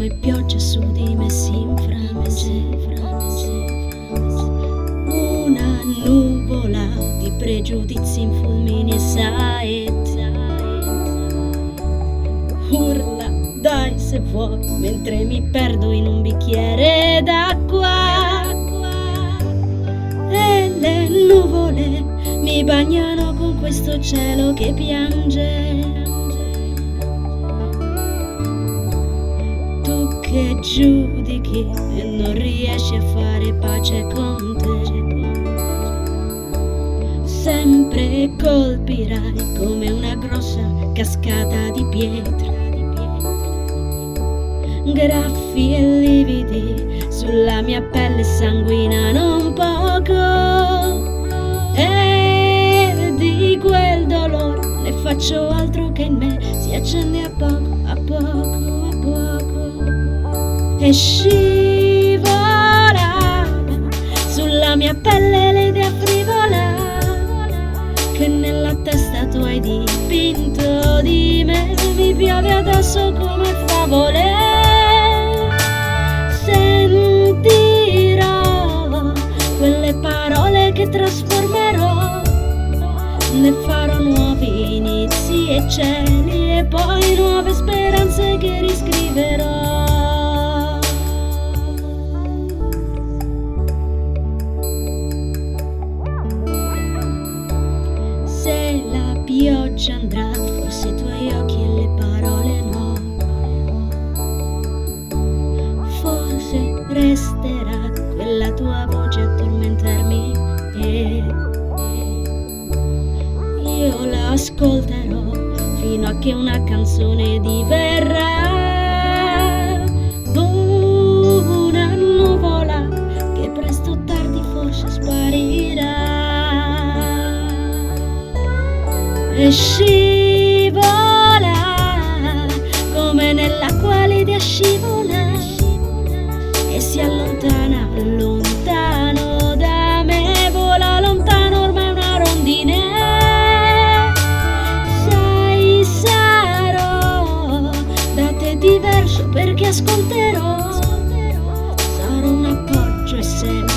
come pioggia su di me si infrange. Una nuvola di pregiudizi in fulmini e saetta. Urla, dai se vuoi, mentre mi perdo in un bicchiere d'acqua. E le nuvole mi bagnano con questo cielo che piange. Che giudichi e non riesci a fare pace con te. Sempre colpirai come una grossa cascata di pietre. Graffi e lividi sulla mia pelle sanguinano un poco. E di quel dolore ne faccio altro che in me si accende a poco, a poco, a poco. E scivola sulla mia pelle l'idea frivola che nella testa tu hai dipinto di me. Mi piove addosso come favole. Sentirò quelle parole che trasformerò. Ne farò nuovi inizi e cieli e poi nuove speranze che riscriverò. Pioggia andrà, forse i tuoi occhi e le parole no. Forse resterà quella tua voce a tormentarmi e io la ascolterò fino a che una canzone diverrà una nuvola che presto o tardi forse sparirà e scivola come nell'acqua l'idea scivola e si allontana lontano da me vola lontano ormai una rondine. Sai sarò da te diverso perché ascolterò. Sarò un appoggio e sempre